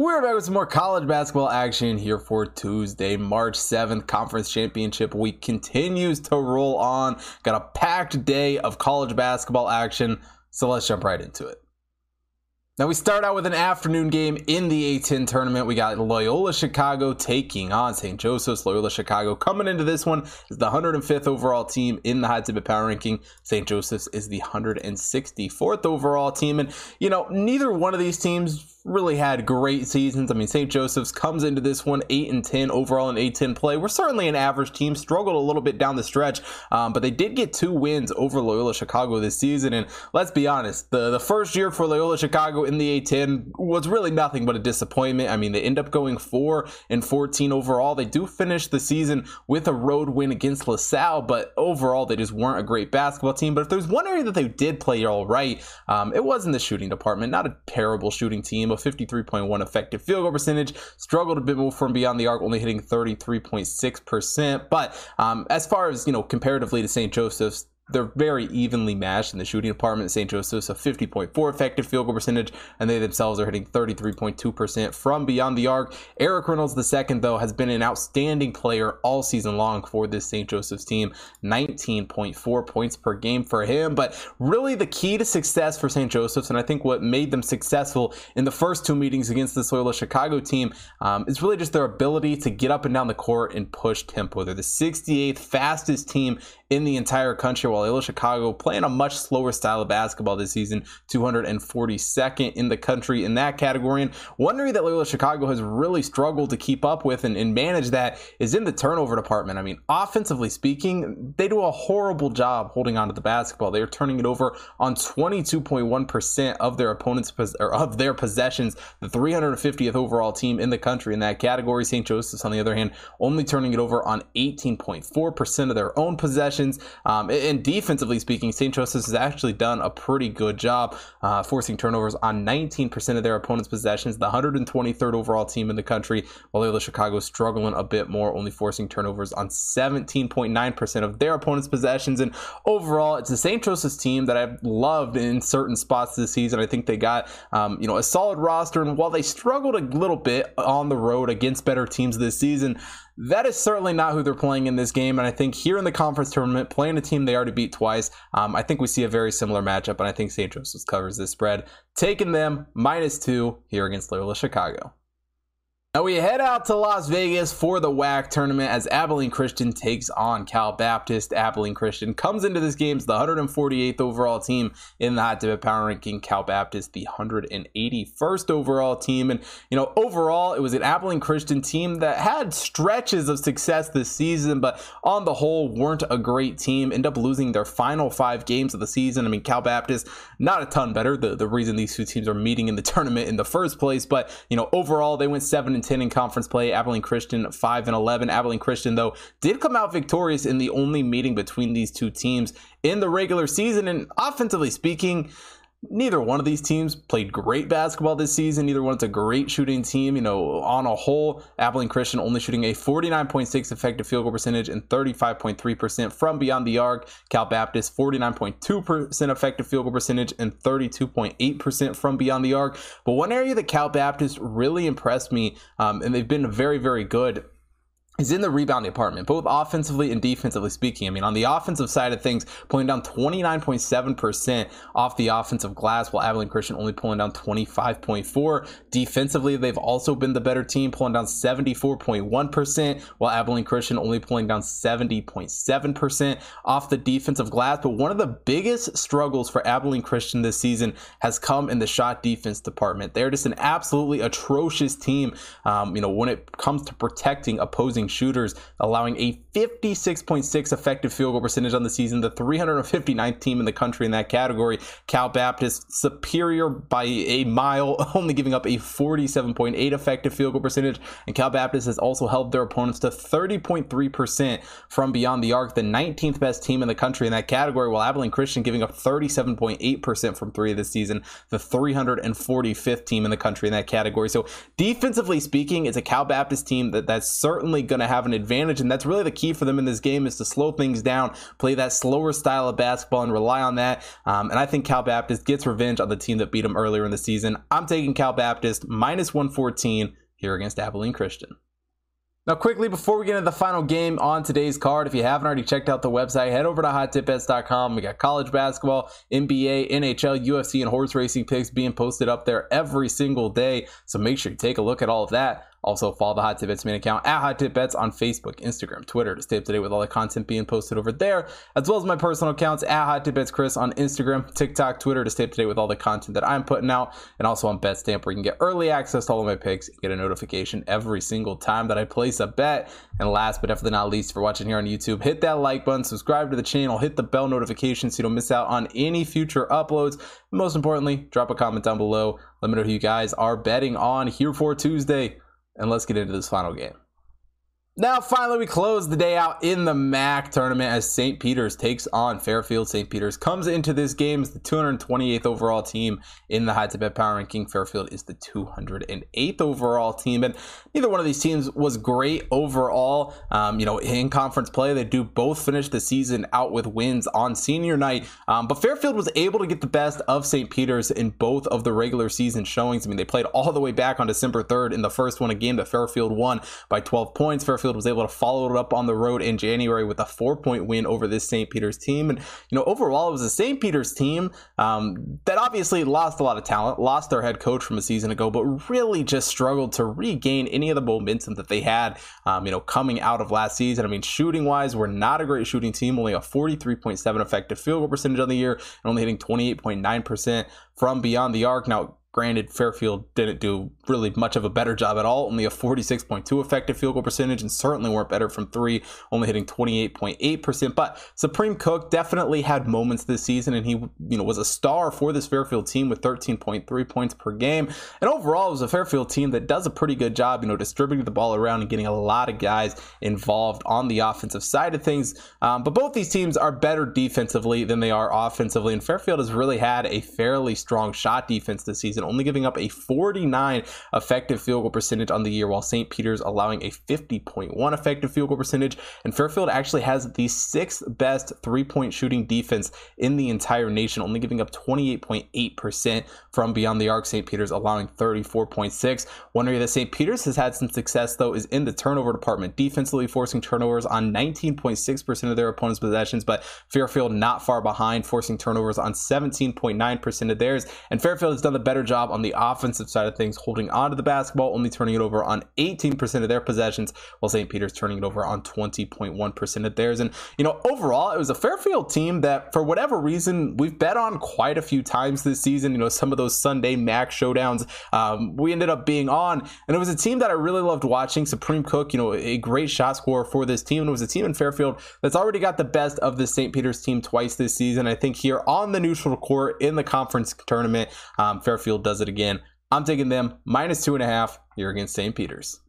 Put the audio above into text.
We're back with some more college basketball action here for Tuesday, March 7th. Conference Championship Week continues to roll on. Got a packed day of college basketball action, so let's jump right into it. Now we start out with an afternoon game in the A10 tournament. We got Loyola Chicago taking on St. Joseph's. Loyola Chicago coming into this one is the 105th overall team in the hot tip power ranking. St. Joseph's is the 164th overall team. And, you know, neither one of these teams really had great seasons. I mean, St. Joseph's comes into this one 8 and 10 overall in A10 play. We're certainly an average team, struggled a little bit down the stretch, um, but they did get two wins over Loyola Chicago this season. And let's be honest, the, the first year for Loyola Chicago in the A10 was really nothing but a disappointment. I mean, they end up going 4 and 14 overall. They do finish the season with a road win against La Salle, but overall, they just weren't a great basketball team. But if there's one area that they did play all right, um, it was in the shooting department. Not a terrible shooting team a 53.1 effective field goal percentage. Struggled a bit more from beyond the arc, only hitting 33.6%. But um, as far as, you know, comparatively to St. Joseph's, they're very evenly matched in the shooting department. St. Joseph's a 50.4 effective field goal percentage, and they themselves are hitting 33.2% from beyond the arc. Erik Reynolds II, though, has been an outstanding player all season long for this St. Joseph's team. 19.4 points per game for him. But really, the key to success for St. Joseph's, and I think what made them successful in the first two meetings against the Loyola Chicago team, um, is really just their ability to get up and down the court and push tempo. They're the 68th fastest team in the entire country, while Loyola Chicago playing a much slower style of basketball this season, 242nd in the country in that category. And one area that Loyola Chicago has really struggled to keep up with and, and manage that is in the turnover department. I mean, offensively speaking, they do a horrible job holding on to the basketball. They are turning it over on 22.1% of their opponents' or of their possessions, the 350th overall team in the country in that category. St. Joseph's, on the other hand, only turning it over on 18.4% of their own possessions possessions. Um, and defensively speaking, St. Joseph's has actually done a pretty good job uh, forcing turnovers on 19% of their opponent's possessions, the 123rd overall team in the country, while Loyola Chicago is struggling a bit more, only forcing turnovers on 17.9% of their opponent's possessions. And overall, it's the St. Joseph's team that I've loved in certain spots this season. I think they got um, you know a solid roster, and while they struggled a little bit on the road against better teams this season, that is certainly not who they're playing in this game. And I think here in the conference tournament, playing a team they already beat twice, um, I think we see a very similar matchup. And I think St. Joseph's covers this spread, taking them minus two here against Loyola Chicago. Now we head out to Las Vegas for the WAC tournament as Abilene Christian takes on Cal Baptist. Abilene Christian comes into this game as the 148th overall team in the hot tip power ranking. Cal Baptist, the 181st overall team. And, you know, overall, it was an Abilene Christian team that had stretches of success this season, but on the whole, weren't a great team. End up losing their final five games of the season. I mean, Cal Baptist, not a ton better. The, the reason these two teams are meeting in the tournament in the first place, but, you know, overall, they went 7 and 10 in conference play. Abilene Christian 5 and 11. Abilene Christian though did come out victorious in the only meeting between these two teams in the regular season and offensively speaking, Neither one of these teams played great basketball this season. Neither one's a great shooting team. You know, on a whole, Abilene Christian only shooting a 49.6 effective field goal percentage and 35.3% from beyond the arc. Cal Baptist, 49.2% effective field goal percentage and 32.8% from beyond the arc. But one area that Cal Baptist really impressed me, um, and they've been very, very good is in the rebound department, both offensively and defensively speaking. I mean, on the offensive side of things, pulling down 29.7% off the offensive glass, while Abilene Christian only pulling down 25.4. Defensively, they've also been the better team, pulling down 74.1%, while Abilene Christian only pulling down 70.7% off the defensive glass. But one of the biggest struggles for Abilene Christian this season has come in the shot defense department. They're just an absolutely atrocious team, um, you know, when it comes to protecting opposing shooters, allowing a 56.6 effective field goal percentage on the season, the 359th team in the country in that category. Cal Baptist superior by a mile, only giving up a 47.8 effective field goal percentage. And Cal Baptist has also held their opponents to 30.3% from beyond the arc, the 19th best team in the country in that category, while Abilene Christian giving up 37.8% from three this season, the 345th team in the country in that category. So defensively speaking, it's a Cal Baptist team that that's certainly going to have an advantage. And that's really the key for them in this game is to slow things down, play that slower style of basketball and rely on that. Um, and I think Cal Baptist gets revenge on the team that beat them earlier in the season. I'm taking Cal Baptist minus 114 here against Abilene Christian. Now, quickly before we get into the final game on today's card, if you haven't already checked out the website, head over to hottipbets.com. We got college basketball, NBA, NHL, UFC, and horse racing picks being posted up there every single day. So make sure you take a look at all of that. Also, follow the Hot Tip Bets main account at Hot Tip Bets on Facebook, Instagram, Twitter to stay up to date with all the content being posted over there, as well as my personal accounts at Hot Tip Bets Chris on Instagram, TikTok, Twitter to stay up to date with all the content that I'm putting out, and also on BetStamp where you can get early access to all of my picks and get a notification every single time that I place a bet. And last but definitely not least, you're watching here on YouTube, hit that like button, subscribe to the channel, hit the bell notification so you don't miss out on any future uploads. And most importantly, drop a comment down below. Let me know who you guys are betting on here for Tuesday and let's get into this final game. Now, finally, we close the day out in the MAAC tournament as St. Peter's takes on Fairfield. St. Peter's comes into this game as the 228th overall team in the Hot Bet Power Ranking. Fairfield is the 208th overall team, and neither one of these teams was great overall. Um, you know, in conference play, they do both finish the season out with wins on senior night, um, but Fairfield was able to get the best of St. Peter's in both of the regular season showings. I mean, they played all the way back on December 3rd in the first one, a game that Fairfield won by 12 points. Fairfield was able to follow it up on the road in January with a four point win over this St. Peter's team. And, you know, overall, it was a St. Peter's team um, that obviously lost a lot of talent, lost their head coach from a season ago, but really just struggled to regain any of the momentum that they had, um, you know, coming out of last season. I mean, shooting wise, we're not a great shooting team, only a 43.7 effective field goal percentage on the year, and only hitting 28.9% from beyond the arc. Now, Granted, Fairfield didn't do really much of a better job at all, only a 46.2 effective field goal percentage, and certainly weren't better from three, only hitting 28.8%. But Supreme Cook definitely had moments this season, and he you know was a star for this Fairfield team with 13.3 points per game. And overall, it was a Fairfield team that does a pretty good job, you know, distributing the ball around and getting a lot of guys involved on the offensive side of things. Um, but both these teams are better defensively than they are offensively, and Fairfield has really had a fairly strong shot defense this season season, only giving up a 49 effective field goal percentage on the year, while St. Peter's allowing a 50.1 effective field goal percentage. And Fairfield actually has the sixth best three point shooting defense in the entire nation, only giving up 28.8% from beyond the arc. St. Peter's allowing 34.6. One area that St. Peter's has had some success, though, is in the turnover department, defensively forcing turnovers on 19.6% of their opponent's possessions, but Fairfield not far behind, forcing turnovers on 17.9% of theirs. And Fairfield has done the better job on the offensive side of things, holding on to the basketball, only turning it over on 18% of their possessions, while St. Peter's turning it over on 20.1% of theirs. And, you know, overall, it was a Fairfield team that, for whatever reason, we've bet on quite a few times this season. You know, some of those Sunday MAAC showdowns um, we ended up being on. And it was a team that I really loved watching. Supreme Cook, you know, a great shot scorer for this team. And it was a team in Fairfield that's already got the best of the St. Peter's team twice this season. I think here on the neutral court in the conference tournament, um, Fairfield does it again. I'm taking them minus two and a half here against St. Peter's.